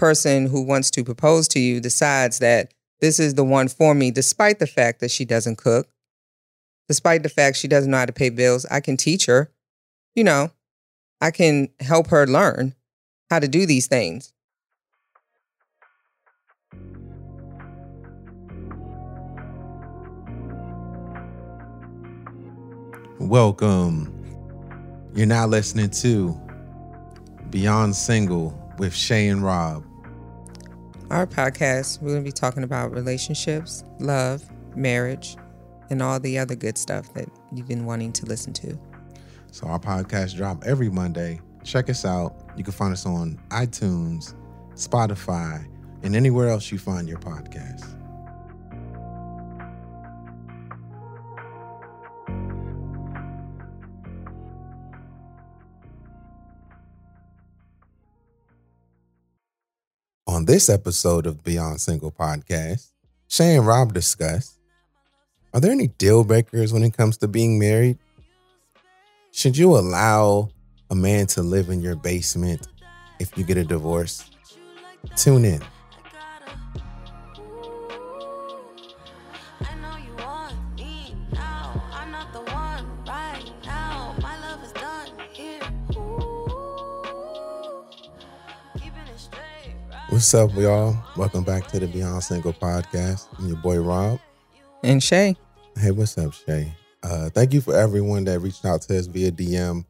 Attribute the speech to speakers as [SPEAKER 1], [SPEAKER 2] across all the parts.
[SPEAKER 1] person who wants to propose to you decides that this is the one for me, despite the fact that she doesn't cook, despite the fact she doesn't know how to pay bills, I can teach her. You know, I can help her learn how to do these things.
[SPEAKER 2] Welcome. You're now listening to Beyond Single with Shay and Rob.
[SPEAKER 1] Our podcast, we're going to be talking about relationships, love, marriage, and all the other good stuff that you've been wanting to listen to.
[SPEAKER 2] So, our podcast drop every Monday. Check us out. You can find us on iTunes, Spotify, and anywhere else you find your podcast. On this episode of Beyond Single Podcast, Shay and Rob discuss Are there any deal breakers when it comes to being married? Should you allow a man to live in your basement if you get a divorce? Tune in. What's up, y'all? Welcome back to the Beyond Single Podcast. I'm your boy Rob.
[SPEAKER 1] And Shay,
[SPEAKER 2] Hey, what's up, Shay? Uh, thank you for everyone that reached out to us via DM.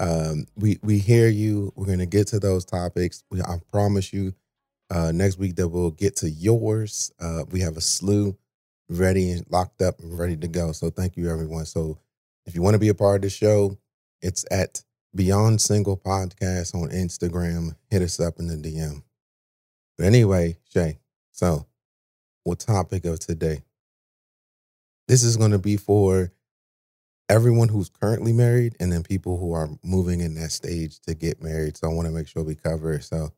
[SPEAKER 2] Um, we we hear you. We're gonna get to those topics. We, I promise you, uh, next week that we'll get to yours. Uh, we have a slew ready and locked up and ready to go. So thank you, everyone. So if you want to be a part of the show, it's at Beyond Single Podcast on Instagram. Hit us up in the DM. But anyway, Shay. So, what topic of today? This is going to be for everyone who's currently married and then people who are moving in that stage to get married. So I want to make sure we cover it. So,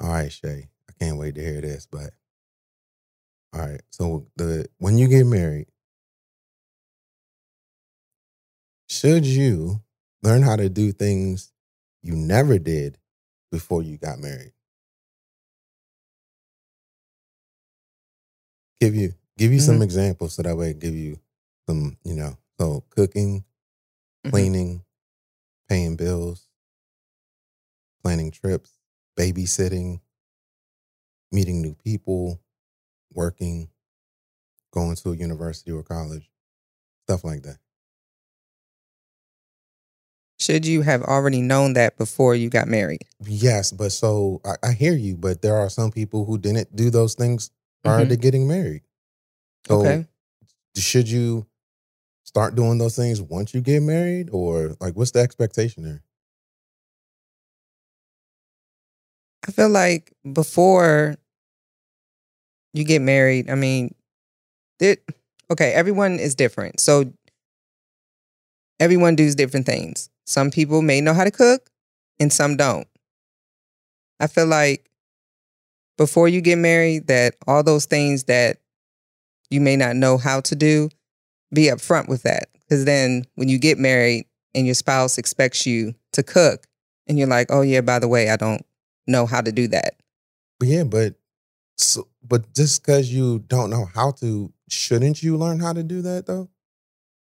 [SPEAKER 2] all right, Shay, I can't wait to hear this. But all right, so the when you get married, should you learn how to do things you never did before you got married? Give you give you some
[SPEAKER 1] Mhm.
[SPEAKER 2] examples so that way I give you some, you know, so cooking,
[SPEAKER 1] Mhm.
[SPEAKER 2] cleaning, paying bills, planning trips, babysitting, meeting new people, working, going to a university or college, stuff like that.
[SPEAKER 1] should you have already known that before you got married?
[SPEAKER 2] Yes, but so I, I hear you, but there are some people who didn't do those things prior
[SPEAKER 1] Mhm.
[SPEAKER 2] to getting married. So
[SPEAKER 1] Okay.
[SPEAKER 2] should you start doing those things once you get married, or like what's the expectation there?
[SPEAKER 1] I feel like before you get married, I mean, it, okay, everyone is different. So everyone does different things. Some people may know how to cook and some don't. I feel like before you get married, that all those things that you may not know how to do, be upfront with that. Because then when you get married and your spouse expects you to cook, and you're like, oh, yeah, by the way, I don't know how to do that.
[SPEAKER 2] But yeah, but so, but just because you don't know how to, shouldn't you learn how to do that though?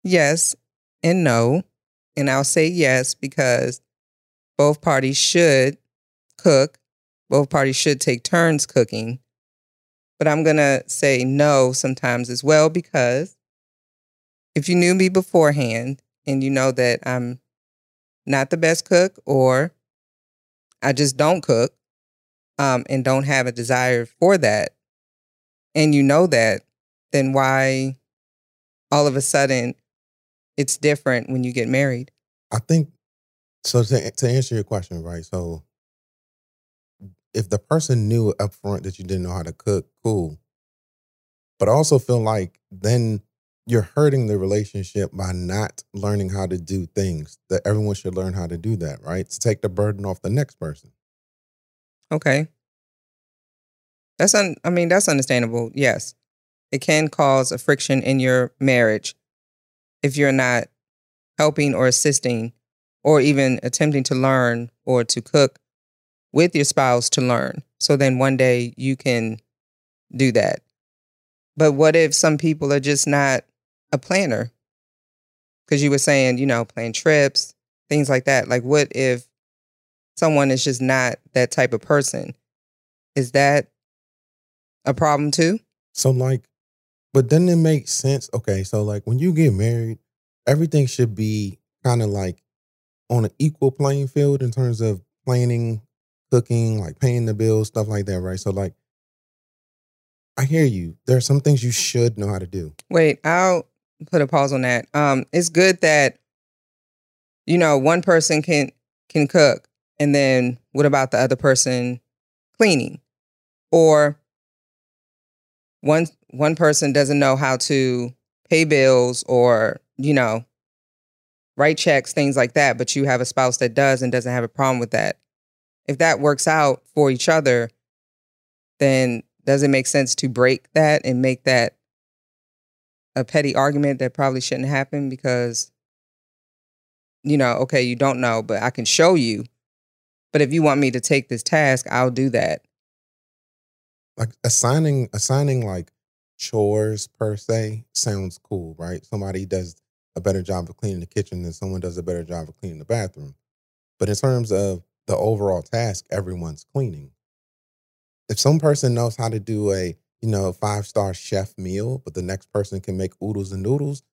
[SPEAKER 1] Yes and no. And I'll say yes because both parties should cook. Both parties should take turns cooking. But I'm going to say no sometimes as well because if you knew me beforehand and you know that I'm not the best cook or I just don't cook um, and don't have a desire for that, and you know that, then why all of a sudden it's different when you get married?
[SPEAKER 2] I think so. To, to answer your question, right? So, if the person knew up front that you didn't know how to cook, cool. But I also feel like then you're hurting the relationship by not learning how to do things that everyone should learn how to do that, right? To take the burden off the next person.
[SPEAKER 1] Okay. That's un- I mean that's understandable. Yes. It can cause a friction in your marriage if you're not helping or assisting or even attempting to learn or to cook with your spouse to learn. So then one day you can do that. But what if some people are just not a planner? Because you were saying, you know, plan trips, things like that. Like, what if someone is just not that type of person? Is that a problem too?
[SPEAKER 2] So like, but doesn't it make sense? Okay, so like when you get married, everything should be kind of like on an equal playing field in terms of planning, cooking, like paying the bills, stuff like that, right? So like, I hear you. There are some things you should know how to do.
[SPEAKER 1] Wait, I'll put a pause on that. Um, it's good that you know one person can can cook, and then what about the other person cleaning, or one one person doesn't know how to pay bills or you know write checks, things like that, but you have a spouse that does and doesn't have a problem with that. If that works out for each other, then does it make sense to break that and make that a petty argument that probably shouldn't happen because you know, okay, you don't know, but I can show you. But if you want me to take this task, I'll do that.
[SPEAKER 2] Like assigning assigning like chores per se sounds cool, right? Somebody does a better job of cleaning the kitchen than someone does a better job of cleaning the bathroom. But in terms of the overall task, everyone's cleaning. If some person knows how to do a, you know, five star chef meal, but the next person can make oodles and noodles,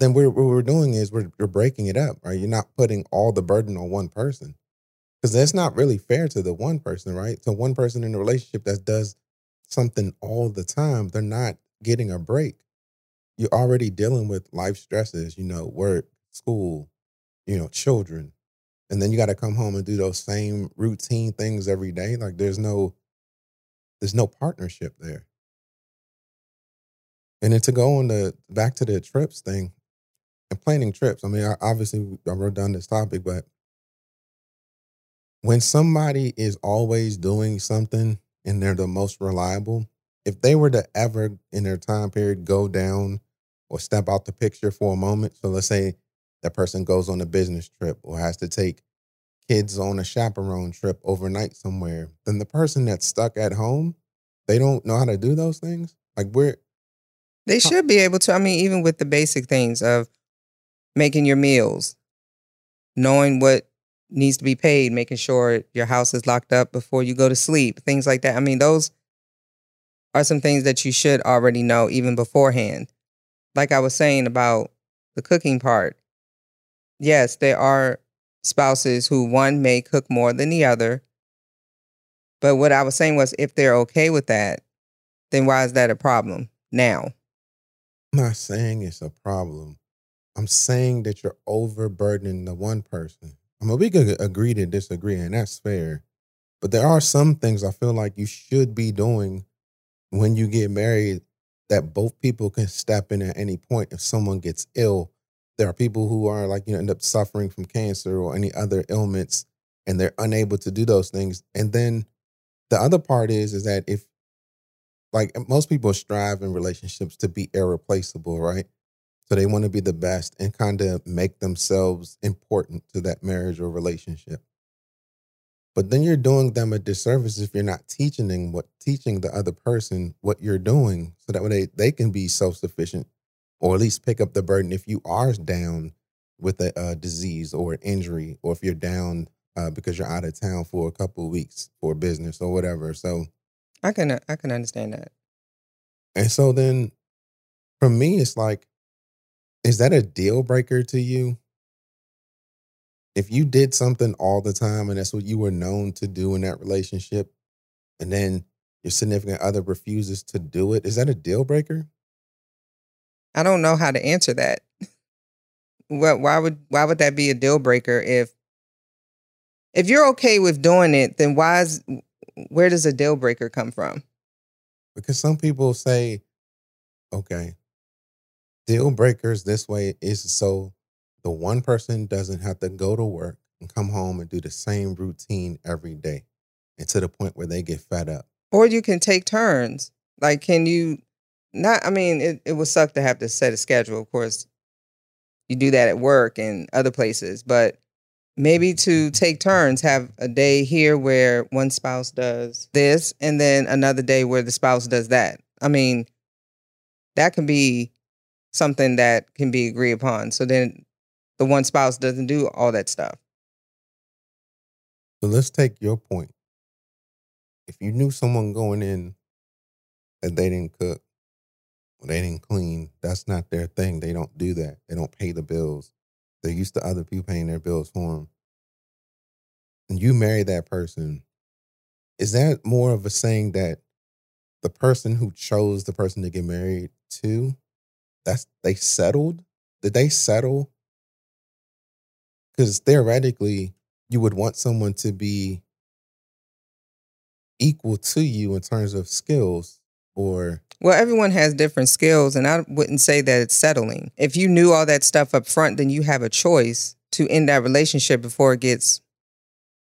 [SPEAKER 2] then we're, what we're doing is we're, we're breaking it up, right? You're not putting all the burden on one person because that's not really fair to the one person, right? To one person in a relationship that does something all the time, they're not getting a break. You're already dealing with life stresses, you know, work, school, you know, children. And then you got to come home and do those same routine things every day. Like there's no there's no partnership there. And then to go on the back to the trips thing and planning trips. I mean, I, obviously I wrote down this topic, but when somebody is always doing something and they're the most reliable, if they were to ever in their time period go down or step out the picture for a moment, so let's say that person goes on a business trip or has to take kids on a chaperone trip overnight somewhere, then the person that's stuck at home, they don't know how to do those things. Like we're
[SPEAKER 1] They should be able to. I mean, even with the basic things of making your meals, knowing what needs to be paid, making sure your house is locked up before you go to sleep, things like that. I mean, those are some things that you should already know even beforehand. Like I was saying about the cooking part. Yes, there are spouses who one may cook more than the other. But what I was saying was if they're okay with that, then why is that a problem now?
[SPEAKER 2] I'm not saying it's a problem. I'm saying that you're overburdening the one person. I mean, we could agree to disagree, and that's fair. But there are some things I feel like you should be doing when you get married that both people can step in at any point if someone gets ill. There are people who are like, you know, end up suffering from cancer or any other ailments and they're unable to do those things. And then the other part is is that if like most people strive in relationships to be irreplaceable, right? So they want to be the best and kind of make themselves important to that marriage or relationship. But then you're doing them a disservice if you're not teaching them what teaching the other person what you're doing so that way they, they can be self-sufficient or at least pick up the burden if you are down with a, a disease or an injury or if you're down uh, because you're out of town for a couple of weeks for business or whatever. So
[SPEAKER 1] I can I can understand that.
[SPEAKER 2] and so then for me it's like is that a deal breaker to you? If you did something all the time and that's what you were known to do in that relationship, and then your significant other refuses to do it, is that a deal breaker?
[SPEAKER 1] I don't know how to answer that. What why would why would that be a deal breaker if if you're okay with doing it, then why is where does a deal breaker come from?
[SPEAKER 2] Because some people say, okay, deal breakers this way is so the one person doesn't have to go to work and come home and do the same routine every day and to the point where they get fed up.
[SPEAKER 1] Or you can take turns. Like can you not I mean, it, it would suck to have to set a schedule, of course. You do that at work and other places, but maybe to take turns, have a day here where one spouse does this and then another day where the spouse does that. I mean, that can be something that can be agreed upon. So then the one spouse doesn't do all that stuff.
[SPEAKER 2] So let's take your point. If you knew someone going in that they didn't cook, they didn't clean, that's not their thing. They don't do that. They don't pay the bills. They're used to other people paying their bills for them. And you marry that person, is that more of a saying that the person who chose the person to get married to, that's they settled? Did they settle? Because theoretically, you would want someone to be equal to you in terms of skills or
[SPEAKER 1] Well, everyone has different skills, and I wouldn't say that it's settling. If you knew all that stuff up front, then you have a choice to end that relationship before it gets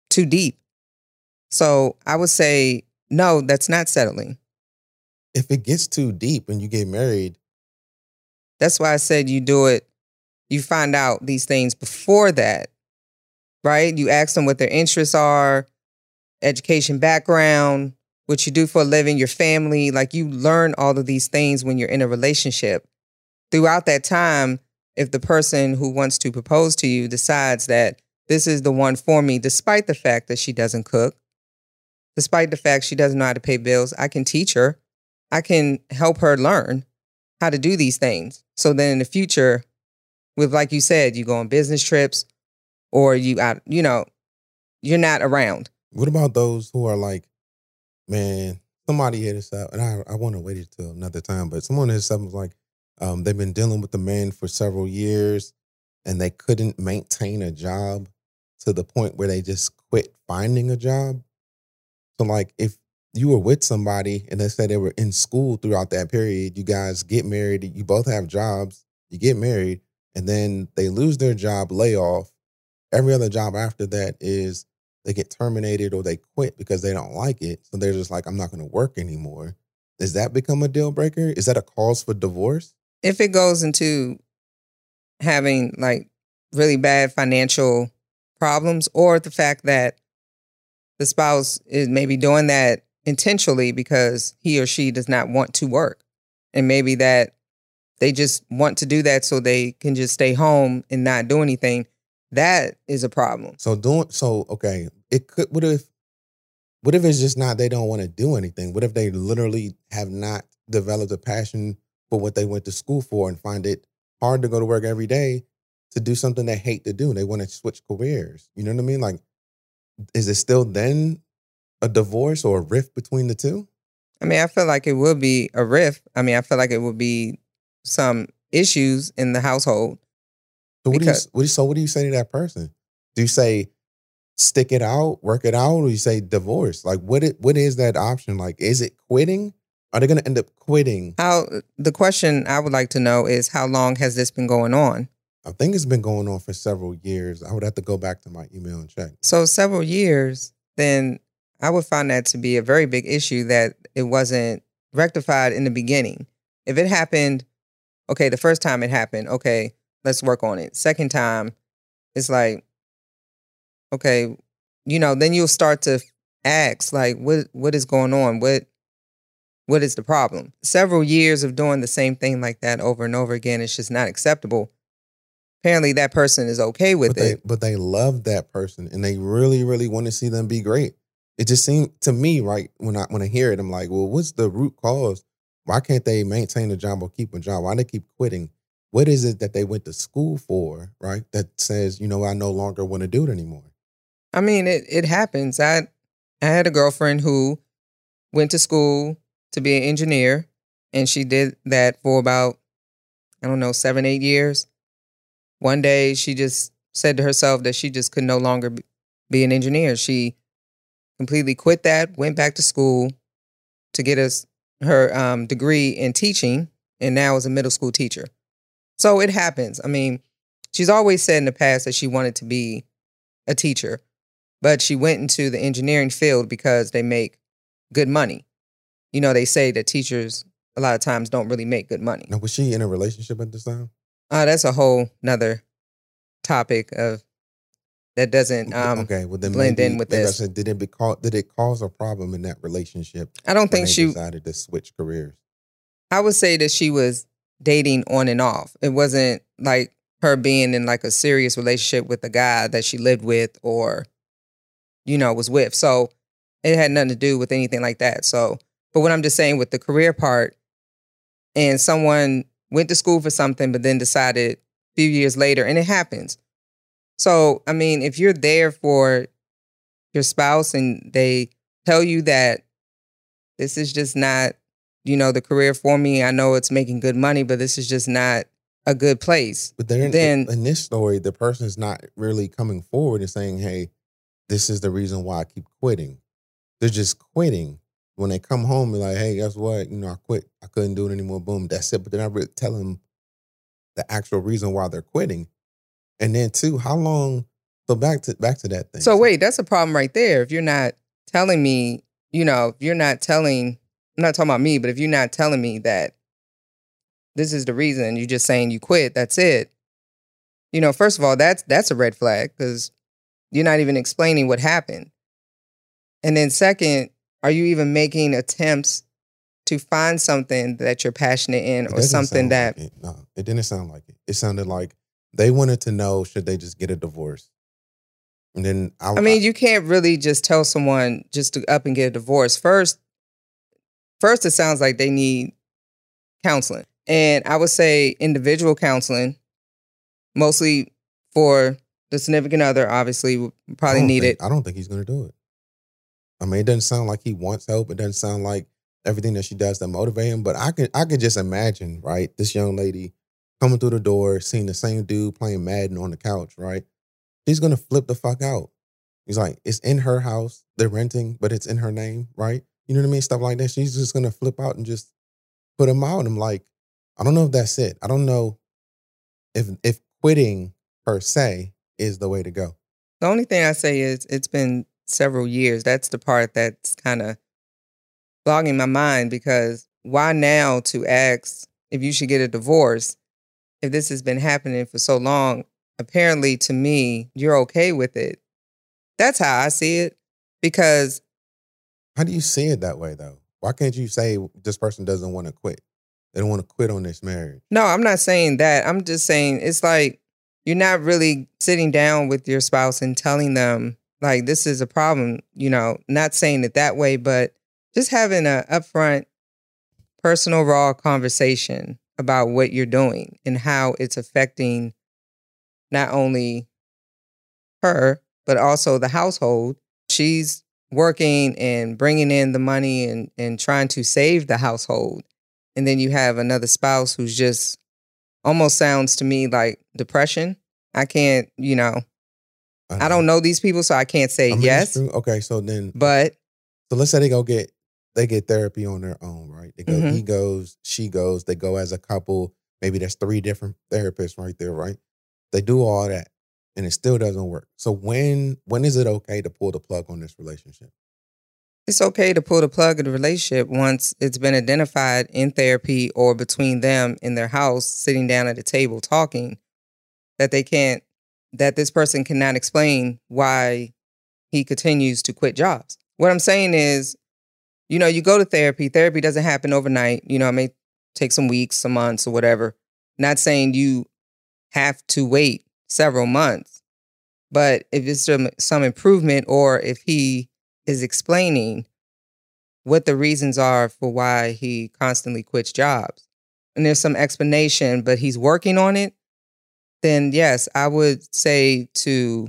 [SPEAKER 1] too deep. So I would say, no, that's not settling.
[SPEAKER 2] if it gets too deep and you get married,
[SPEAKER 1] That's why I said you do it, you find out these things before that, right? You ask them what their interests are, education background, what you do for a living, your family. Like you learn all of these things when you're in a relationship. Throughout that time, if the person who wants to propose to you decides that this is the one for me, despite the fact that she doesn't cook, despite the fact she doesn't know how to pay bills, I can teach her. I can help her learn how to do these things. So then in the future, with like you said, you go on business trips or you out, you know, you're not around.
[SPEAKER 2] what about those who are like, man, somebody hit us up, and I, I want to wait until another time, but someone hit us up was like, um, they've been dealing with the man for several years and they couldn't maintain a job to the point where they just quit finding a job. So, like, if you were with somebody and they said they were in school throughout that period, you guys get married, you both have jobs, you get married, and then they lose their job, layoff. Every other job after that is they get terminated or they quit because they don't like it. So they're just like, I'm not going to work anymore. Does that become a deal breaker? Is that a cause for divorce?
[SPEAKER 1] If it goes into having like really bad financial problems or the fact that the spouse is maybe doing that intentionally because he or she does not want to work. And maybe that they just want to do that so they can just stay home and not do anything. That is a problem.
[SPEAKER 2] So doing so, okay. It could. What if? What if it's just not? They don't want to do anything. What if they literally have not developed a passion for what they went to school for and find it hard to go to work every day to do something they hate to do? They want to switch careers. You know what I mean? Like, is it still then a divorce or a rift between the two?
[SPEAKER 1] I mean, I feel like it would be a rift. I mean, I feel like it would be some issues in the household.
[SPEAKER 2] So what do you what do you, so what do you say to that person? Do you say stick it out, work it out, or you say divorce? Like what it what is that option? Like is it quitting? Are they going to end up quitting?
[SPEAKER 1] How the question I would like to know is how long has this been going on?
[SPEAKER 2] I think it's been going on for several years. I would have to go back to my email and check.
[SPEAKER 1] So several years, then I would find that to be a very big issue that it wasn't rectified in the beginning. If it happened, okay, the first time it happened, okay, let's work on it. Second time, it's like, okay, you know, then you'll start to ask like what what is going on? What what is the problem? Several years of doing the same thing like that over and over again is just not acceptable. Apparently that person is okay with
[SPEAKER 2] but they
[SPEAKER 1] it.
[SPEAKER 2] but they love that person and they really really want to see them be great. It just seemed to me right when I when I hear it, I'm like, well, what's the root cause? Why can't they maintain a job or keep a job? Why they keep quitting? What is it that they went to school for, right? That says, you know, I no longer want to do it anymore.
[SPEAKER 1] I mean, it it happens. I I had a girlfriend who went to school to be an engineer, and she did that for about I don't know seven eight years. One day, she just said to herself that she just could no longer be- be an engineer. She completely quit that, went back to school to get us her um, degree in teaching, and now is a middle school teacher. So it happens. I mean, she's always said in the past that she wanted to be a teacher but she went into the engineering field because they make good money. You know, they say that teachers a lot of times don't really make good money.
[SPEAKER 2] Now, was she in a relationship at this time?
[SPEAKER 1] Uh, that's a whole nother topic of that doesn't um
[SPEAKER 2] okay, well then
[SPEAKER 1] blend
[SPEAKER 2] maybe,
[SPEAKER 1] in with
[SPEAKER 2] I
[SPEAKER 1] this.
[SPEAKER 2] said, did it be cause, did it cause a problem in that relationship?
[SPEAKER 1] I don't think she
[SPEAKER 2] decided to switch careers.
[SPEAKER 1] I would say that she was dating on and off. It wasn't like her being in like a serious relationship with a guy that she lived with or, you know, was with. So it had nothing to do with anything like that. So, but what I'm just saying with the career part, and someone went to school for something, but then decided a few years later, and it happens. So, I mean, if you're there for your spouse and they tell you that this is just not you know, the career for me. I know it's making good money, but this is just not a good place.
[SPEAKER 2] But then,
[SPEAKER 1] Then-
[SPEAKER 2] in this story, the person's not really coming forward and saying, "Hey, this is the reason why I keep quitting." They're just quitting. When they come home, they're like, "Hey, guess what? You know, I quit. I couldn't do it anymore. Boom, that's it." But they're not really telling them the actual reason why they're quitting. And then, two, how long? So back to back to that thing.
[SPEAKER 1] So wait, that's a problem right there. If you're not telling me, you know, if you're not telling, I'm not talking about me, but if you're not telling me that this is the reason, you're just saying you quit, that's it. You know, first of all, that's that's a red flag because you're not even explaining what happened. And then second, are you even making attempts to find something that you're passionate in or something that
[SPEAKER 2] like it. no, it didn't sound like it. It sounded like they wanted to know should they just get a divorce. And then I,
[SPEAKER 1] I mean, you can't really just tell someone just to up and get a divorce. First, first it sounds like they need counseling. And I would say individual counseling, mostly for the significant other, obviously, would probably need
[SPEAKER 2] think-
[SPEAKER 1] it.
[SPEAKER 2] I don't think he's going to do it. I mean, it doesn't sound like he wants help. It doesn't sound like everything that she does to motivate him. But I could, I could just imagine, right? This young lady coming through the door, seeing the same dude playing Madden on the couch, right? She's going to flip the fuck out. He's like, it's in her house. They're renting, but it's in her name, right? You know what I mean? Stuff like that. She's just to flip out and just put him out. I'm like, I don't know if that's it. I don't know if if quitting per se is the way to go.
[SPEAKER 1] The only thing I say is it's been several years. That's the part that's kind of blogging my mind because why now to ask if you should get a divorce if this has been happening for so long? Apparently, to me, you're okay with it. That's how I see it because
[SPEAKER 2] How do you see it that way though? Why can't you say this person doesn't want to quit? They don't want to quit on this marriage.
[SPEAKER 1] No, I'm not saying that. I'm just saying it's like you're not really sitting down with your spouse and telling them like this is a problem, you know, not saying it that way, but just having a upfront personal raw conversation about what you're doing and how it's affecting not only her but also the household. She's working and bringing in the money and and trying to save the household and then you have another spouse who's just almost sounds to me like depression. I can't, you know, I don't know these people, so I can't say
[SPEAKER 2] I mean,
[SPEAKER 1] yes.
[SPEAKER 2] Okay, so then,
[SPEAKER 1] But
[SPEAKER 2] so let's say they go get they get therapy on their own, right? They go,
[SPEAKER 1] Mhm.
[SPEAKER 2] he goes, she goes, they go as a couple. Maybe there's three different therapists right there, right? They do all that, and it still doesn't work. So when when is it okay to pull the plug on this relationship?
[SPEAKER 1] it's okay to pull the plug of the relationship once it's been identified in therapy or between them in their house, sitting down at a table talking, that they can't, that this person cannot explain why he continues to quit jobs. What I'm saying is, you know, you go to therapy, therapy doesn't happen overnight. You know, it may take some weeks, some months, or whatever. Not saying you have to wait several months, but if it's some, some improvement or if he is explaining what the reasons are for why he constantly quits jobs and there's some explanation but he's working on it then yes i would say to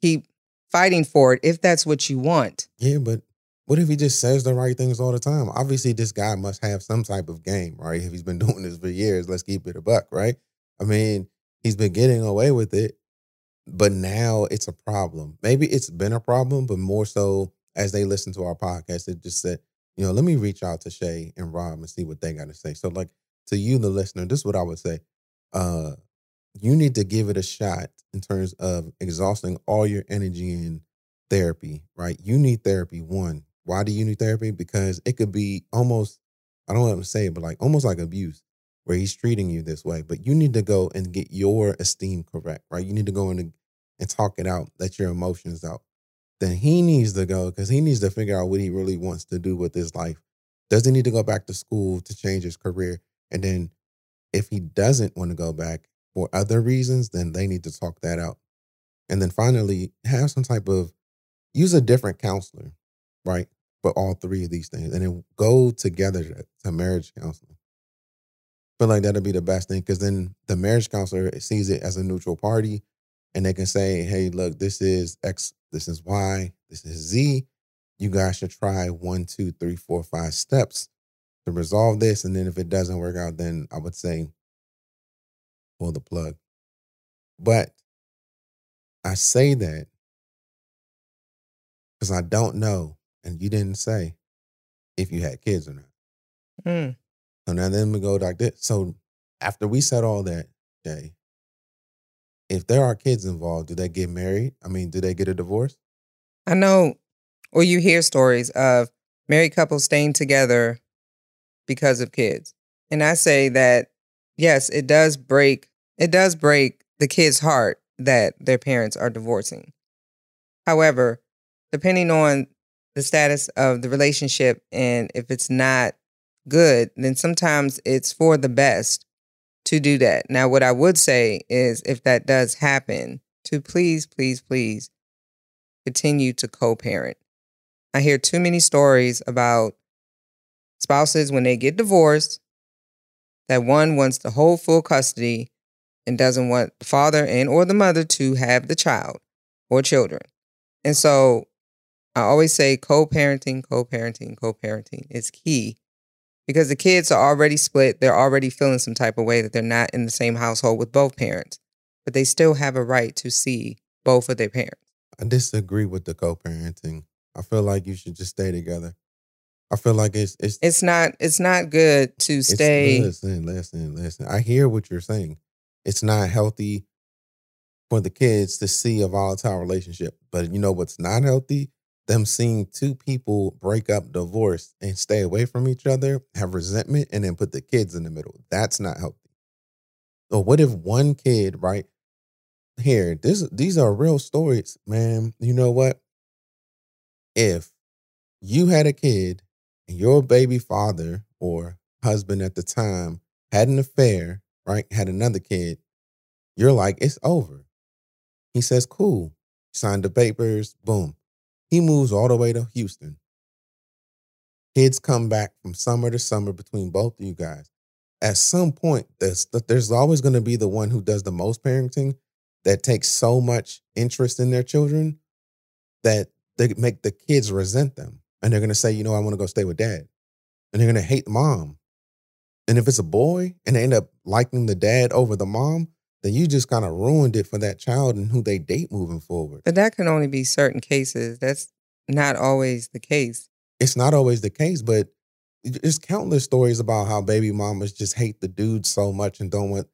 [SPEAKER 1] keep fighting for it if that's what you want
[SPEAKER 2] Yeah, but what if he just says the right things all the time? Obviously, this guy must have some type of game, right? If he's been doing this for years, let's keep it a buck, right? I mean, he's been getting away with it, but now it's a problem. Maybe it's been a problem, but more so as they listen to our podcast, it just said, you know, let me reach out to Shay and Rob and see what they got to say. So, like to you, the listener, this is what I would say. Uh, you need to give it a shot in terms of exhausting all your energy in therapy, right? You need therapy. One, why do you need therapy? Because it could be almost, I don't want to say it, but like almost like abuse where he's treating you this way. But you need to go and get your esteem correct, right? You need to go in and, talk it out, let your emotions out, then he needs to go because he needs to figure out what he really wants to do with his life. Does he need to go back to school to change his career? And then if he doesn't want to go back for other reasons, then they need to talk that out. And then finally, have some type of use a different counselor, right? For all three of these things. And then go together to, to marriage counseling. Feel like that'll be the best thing because then the marriage counselor sees it as a neutral party and they can say, hey, look, this is X, this is Y, this is Z. You guys should try one, two, three, four, five steps to resolve this. And then if it doesn't work out, then I would say pull the plug. But I say that because I don't know, and you didn't say if you had kids or not.
[SPEAKER 1] Mm.
[SPEAKER 2] So now then we go like this. So after we said all that, Shay, if there are kids involved, do they get married? I mean, do they get a divorce?
[SPEAKER 1] I know, or you hear stories of married couples staying together because of kids. And I say that, yes, it does break, it does break the kid's heart that their parents are divorcing. However, depending on the status of the relationship and if it's not good, then sometimes it's for the best to do that. Now, what I would say is if that does happen, to please, please, please continue to co parent. I hear too many stories about spouses when they get divorced that one wants the whole full custody and doesn't want the father and or the mother to have the child or children. And so I always say co-parenting, co-parenting, co-parenting is key because the kids are already split. They're already feeling some type of way that they're not in the same household with both parents, but they still have a right to see both of their parents.
[SPEAKER 2] I disagree with the co-parenting. I feel like you should just stay together. I feel like it's it's
[SPEAKER 1] It's not it's not good to stay
[SPEAKER 2] listen, listen, listen. I hear what you're saying. It's not healthy for the kids to see a volatile relationship. But you know what's not healthy? Them seeing two people break up, divorce, and stay away from each other, have resentment, and then put the kids in the middle. That's not healthy. So what if one kid, right? Here, this these are real stories, man. You know what? If you had a kid and your baby father or husband at the time had an affair, right? Had another kid, you're like, it's over. He says, cool. Signed the papers, boom. He moves all the way to Houston. Kids come back from summer to summer between both of you guys. At some point, there's, there's always going to be the one who does the most parenting that takes so much interest in their children that they make the kids resent them. And they're going to say, you know, I want to go stay with dad. And they're going to hate mom. And if it's a boy and they end up liking the dad over the mom, then you just kind of ruined it for that child and who they date moving forward.
[SPEAKER 1] But that can only be certain cases. That's not always the case.
[SPEAKER 2] It's not always the case, but there's countless stories about how baby mamas just hate the dude so much and don't want,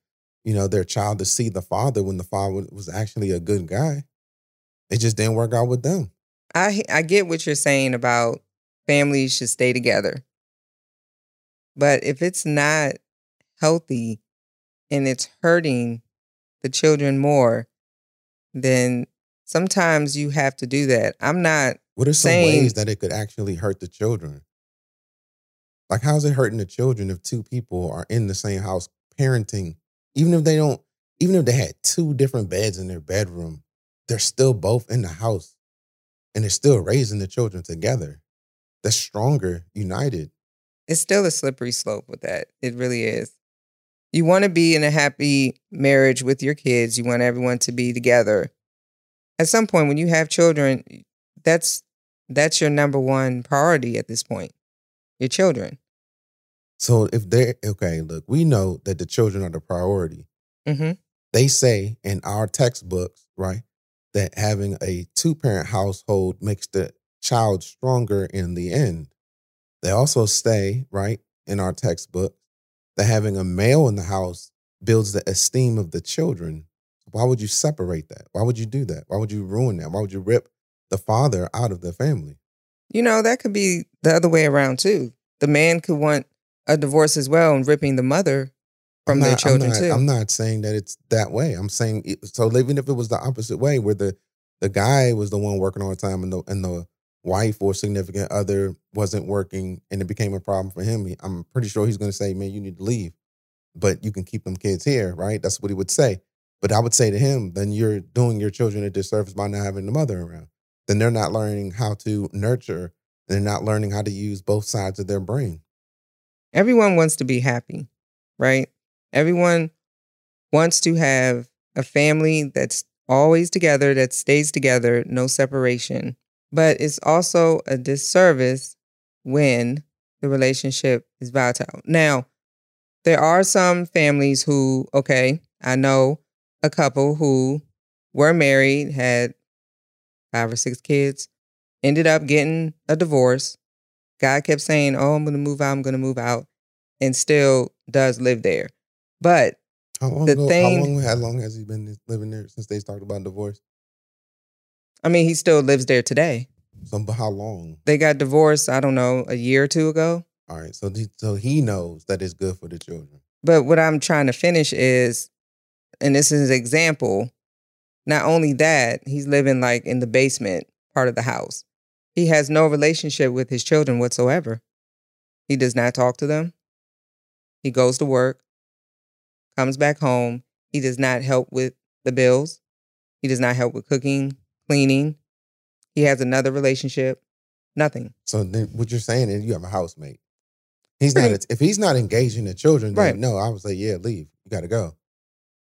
[SPEAKER 2] you know, their child to see the father when the father was actually a good guy. It just didn't work out with them.
[SPEAKER 1] I I get what you're saying about families should stay together. But if it's not healthy and it's hurting the children more, then sometimes you have to do that. I'm not
[SPEAKER 2] What are some
[SPEAKER 1] Saying-
[SPEAKER 2] ways that it could actually hurt the children? Like, how's it hurting the children if two people are in the same house parenting? Even if they don't, even if they had two different beds in their bedroom, they're still both in the house and they're still raising the children together. That's stronger, united.
[SPEAKER 1] it's still a slippery slope with that. It really is. You want to be in a happy marriage with your kids. You want everyone to be together. At some point when you have children, that's that's your number one priority at this point. Your children.
[SPEAKER 2] So if they're okay, look, we know that the children are the priority.
[SPEAKER 1] hmm
[SPEAKER 2] they say in our textbooks, right, that having a two parent household makes the child stronger in the end. They also say, right, in our textbook, that having a male in the house builds the esteem of the children. Why would you separate that? Why would you do that? Why would you ruin that? Why would you rip the father out of the family?
[SPEAKER 1] You know, that could be the other way around too. The man could want a divorce as well and ripping the mother from
[SPEAKER 2] I'm
[SPEAKER 1] their
[SPEAKER 2] not-
[SPEAKER 1] children
[SPEAKER 2] I'm not,
[SPEAKER 1] too.
[SPEAKER 2] I'm not saying that it's that way. I'm saying it, so. Even if it was the opposite way, where the the guy was the one working all the time, and the and the wife or significant other wasn't working, and it became a problem for him, I'm pretty sure he's going to say, "Man, you need to leave," but you can keep them kids here, right? That's what he would say. But I would say to him, then you're doing your children a disservice by not having the mother around. Then they're not learning how to nurture. They're not learning how to use both sides of their brain.
[SPEAKER 1] Everyone wants to be happy, right? Everyone wants to have a family that's always together, that stays together, no separation. But it's also a disservice when the relationship is volatile. Now, there are some families who, okay, I know a couple who were married, had five or six kids, ended up getting a divorce. Guy kept saying, Oh, I'm going to move out, I'm going to move out, and still does live there. But
[SPEAKER 2] How long
[SPEAKER 1] The
[SPEAKER 2] ago?
[SPEAKER 1] thing-
[SPEAKER 2] how long? How long has he been living there since they talked about divorce?
[SPEAKER 1] I mean, he still lives there today.
[SPEAKER 2] So, but how long?
[SPEAKER 1] They got divorced, I don't know, a year or two ago.
[SPEAKER 2] All right. So, he- so he knows that it's good for the children.
[SPEAKER 1] But what I'm trying to finish is, and this is an example, not only that, he's living like in the basement part of the house. He has no relationship with his children whatsoever. He does not talk to them. He goes to work, comes back home. He does not help with the bills. He does not help with cooking, cleaning. He has another relationship. Nothing.
[SPEAKER 2] So, then what you're saying is you have a housemate. He's not.
[SPEAKER 1] Right.
[SPEAKER 2] If he's not engaging the children, then
[SPEAKER 1] Right.
[SPEAKER 2] no, I would say, yeah, leave. You got to go.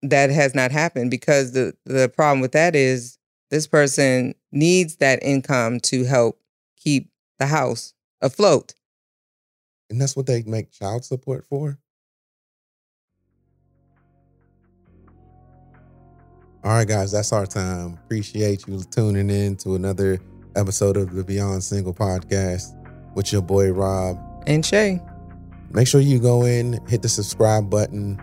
[SPEAKER 1] that has not happened because the the problem with that is this person needs that income to help keep the house afloat.
[SPEAKER 2] And that's what they make child support for. All right, guys, that's our time. Appreciate you tuning in to another episode of the Beyond Single podcast with your boy Rob.
[SPEAKER 1] And Shay,
[SPEAKER 2] Make sure you go in, hit the subscribe button,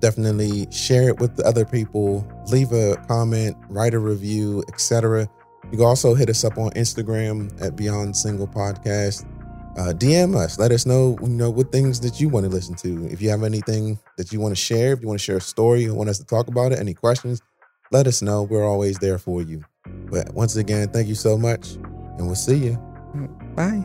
[SPEAKER 2] definitely share it with the other people, leave a comment, write a review, etc. You can also hit us up on Instagram at Beyond Single Podcast. Uh, DM us. Let us know, you know, what things that you want to listen to. If you have anything that you want to share, if you want to share a story, you want us to talk about it, any questions, let us know. We're always there for you. But once again, thank you so much, and we'll see you.
[SPEAKER 1] bye.